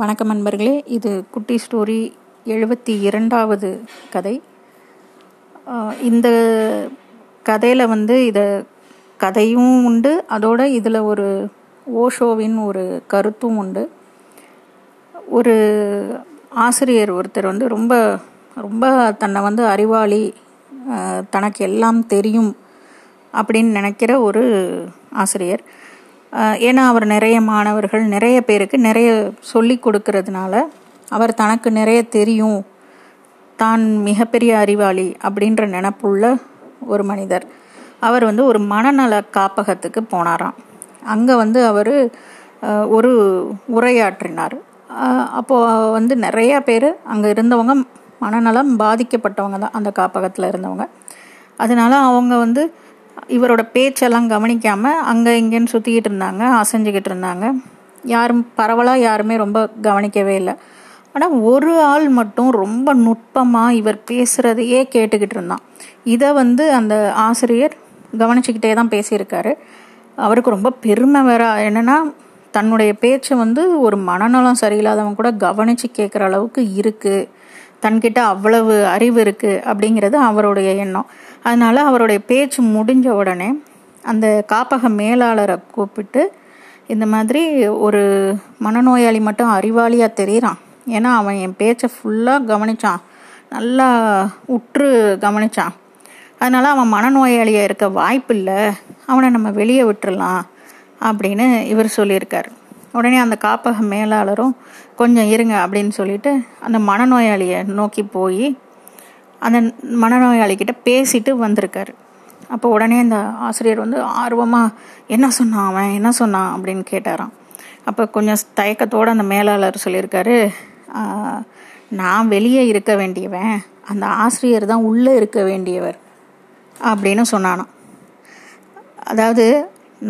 வணக்கம் நண்பர்களே. இது குட்டி ஸ்டோரி எழுபத்தி இரண்டாவது கதை இந்த கதையில் வந்து இதை கதையும் உண்டு அதோட இதில் ஒரு ஓஷோவின் ஒரு கருத்தும் உண்டு. ஒரு ஆசிரியர் ஒருத்தர் வந்து ரொம்ப ரொம்ப தன்னை வந்து அறிவாளி தனக்கு எல்லாம் தெரியும் அப்படின்னு நினைக்கிற ஒரு ஆசிரியர். ஏன்னா அவர் நிறைய மாணவர்கள் நிறைய பேருக்கு நிறைய சொல்லி கொடுக்கறதுனால அவர் தனக்கு நிறைய தெரியும். தான் மிகப்பெரிய அறிவாளி அப்படின்ற நினப்புள்ள ஒரு மனிதர். அவர் வந்து ஒரு மனநல காப்பகத்துக்கு போனாராம். அங்கே வந்து அவர் ஒரு உரையாற்றினார். அப்போது வந்து நிறைய பேர் அங்கே இருந்தவங்க மனநலம் பாதிக்கப்பட்டவங்க தான் அந்த காப்பகத்தில் இருந்தவங்க. அதனால் அவங்க வந்து இவரோட பேச்செல்லாம் கவனிக்காம அங்கே இங்கேன்னு சுற்றிக்கிட்டு இருந்தாங்க அசைஞ்சுக்கிட்டு இருந்தாங்க. யாரும் பரவலாக யாருமே ரொம்ப கவனிக்கவே இல்லை. ஆனால் ஒரு ஆள் மட்டும் ரொம்ப நுட்பமாக இவர் பேசுகிறதையே கேட்டுக்கிட்டு இருந்தான். இதை வந்து அந்த ஆசிரியர் கவனிச்சுக்கிட்டே தான் பேசியிருக்காரு. அவருக்கு ரொம்ப பெருமை வேற. என்னன்னா தன்னுடைய பேச்சை வந்து ஒரு மனநலம் சரியில்லாதவங்க கூட கவனித்து கேட்குற அளவுக்கு இருக்குது தன்கிட்ட அவ்வளவு அறிவு இருக்குது அப்படிங்கிறது அவருடைய எண்ணம். அதனால் அவருடைய பேச்சு முடிஞ்ச உடனே அந்த காப்பக மேலாளரை கூப்பிட்டு இந்த மாதிரி ஒரு மனநோயாளி மட்டும் அறிவாளியாக தெரிகிறான் ஏன்னா அவன் என் பேச்சை ஃபுல்லாக கவனிச்சான். நல்லா உற்று கவனிச்சான். அதனால் அவன் மனநோயாளியாக இருக்க வாய்ப்பு இல்லை அவனை நம்ம வெளியே விட்டுடலாம் அப்படின்னு இவர் சொல்லியிருக்காரு. உடனே அந்த காப்பக மேலாளரும் கொஞ்சம் இருங்க அப்படின்னு சொல்லிட்டு அந்த மனநோயாளியை நோக்கி போய் அந்த மனநோயாளிக்கிட்ட பேசிட்டு வந்திருக்காரு. அப்போ உடனே அந்த ஆசிரியர் வந்து ஆர்வமாக என்ன சொன்னான் அவன்? என்ன சொன்னான்? அப்படின்னு கேட்டாராம். அப்போ கொஞ்சம் தயக்கத்தோடு அந்த மேலாளர் சொல்லியிருக்காரு நான் வெளியே இருக்க வேண்டியவன் அந்த ஆசிரியர் தான் உள்ளே இருக்க வேண்டியவர் அப்படின்னு சொன்னானாம். அதாவது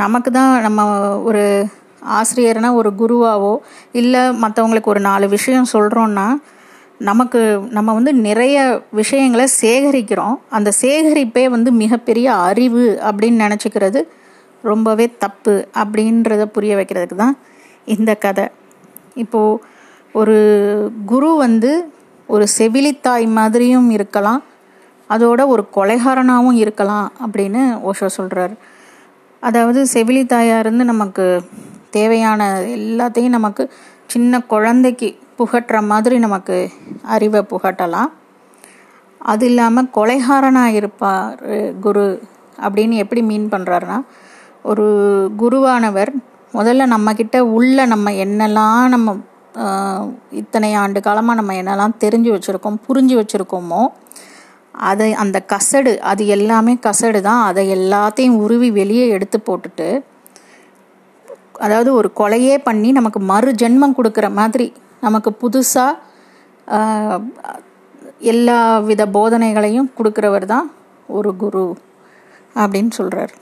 நமக்கு தான் நம்ம ஒரு ஆசிரியர்னா ஒரு குருவாவோ இல்லை மற்றவங்களுக்கு ஒரு நாலு விஷயம் சொல்கிறோன்னா நமக்கு நம்ம வந்து நிறைய விஷயங்களை சேகரிக்கிறோம். அந்த சேகரிப்பே வந்து மிகப்பெரிய அறிவு அப்படின்னு நினச்சிக்கிறது ரொம்பவே தப்பு அப்படின்றத புரிய வைக்கிறதுக்கு தான் இந்த கதை. இப்போது ஒரு குரு வந்து ஒரு செவிலித்தாய் மாதிரியும் இருக்கலாம் அதோட ஒரு கொலைகாரனாகவும் இருக்கலாம் அப்படின்னு ஓஷோ சொல்கிறார் அதாவது செவிலித்தாயாக இருந்து நமக்கு தேவையான எல்லாத்தையும் நமக்கு சின்ன குழந்தைக்கு புகட்டுற மாதிரி நமக்கு அறிவை புகட்டலாம். அது இல்லாமல் கொலைகாரனாக இருப்பார் குரு அப்படின்னு எப்படி மீன் பண்ணுறாருன்னா ஒரு குருவானவர் முதல்ல நம்மக்கிட்ட உள்ள நம்ம என்னெல்லாம் நம்ம இத்தனை ஆண்டு காலமாக நம்ம என்னெல்லாம் தெரிஞ்சு வச்சுருக்கோம் புரிஞ்சு வச்சுருக்கோமோ அதை அந்த கசடு அது எல்லாமே கசடு தான். அதை எல்லாத்தையும் உருவி வெளியே எடுத்து போட்டுட்டு அதாவது ஒரு கொலையே பண்ணி நமக்கு மறு ஜென்மம் கொடுக்குற மாதிரி நமக்கு புதுசாக எல்லா வித போதனைகளையும் கொடுக்குறவர் தான் ஒரு குரு அப்படின்னு சொல்கிறார்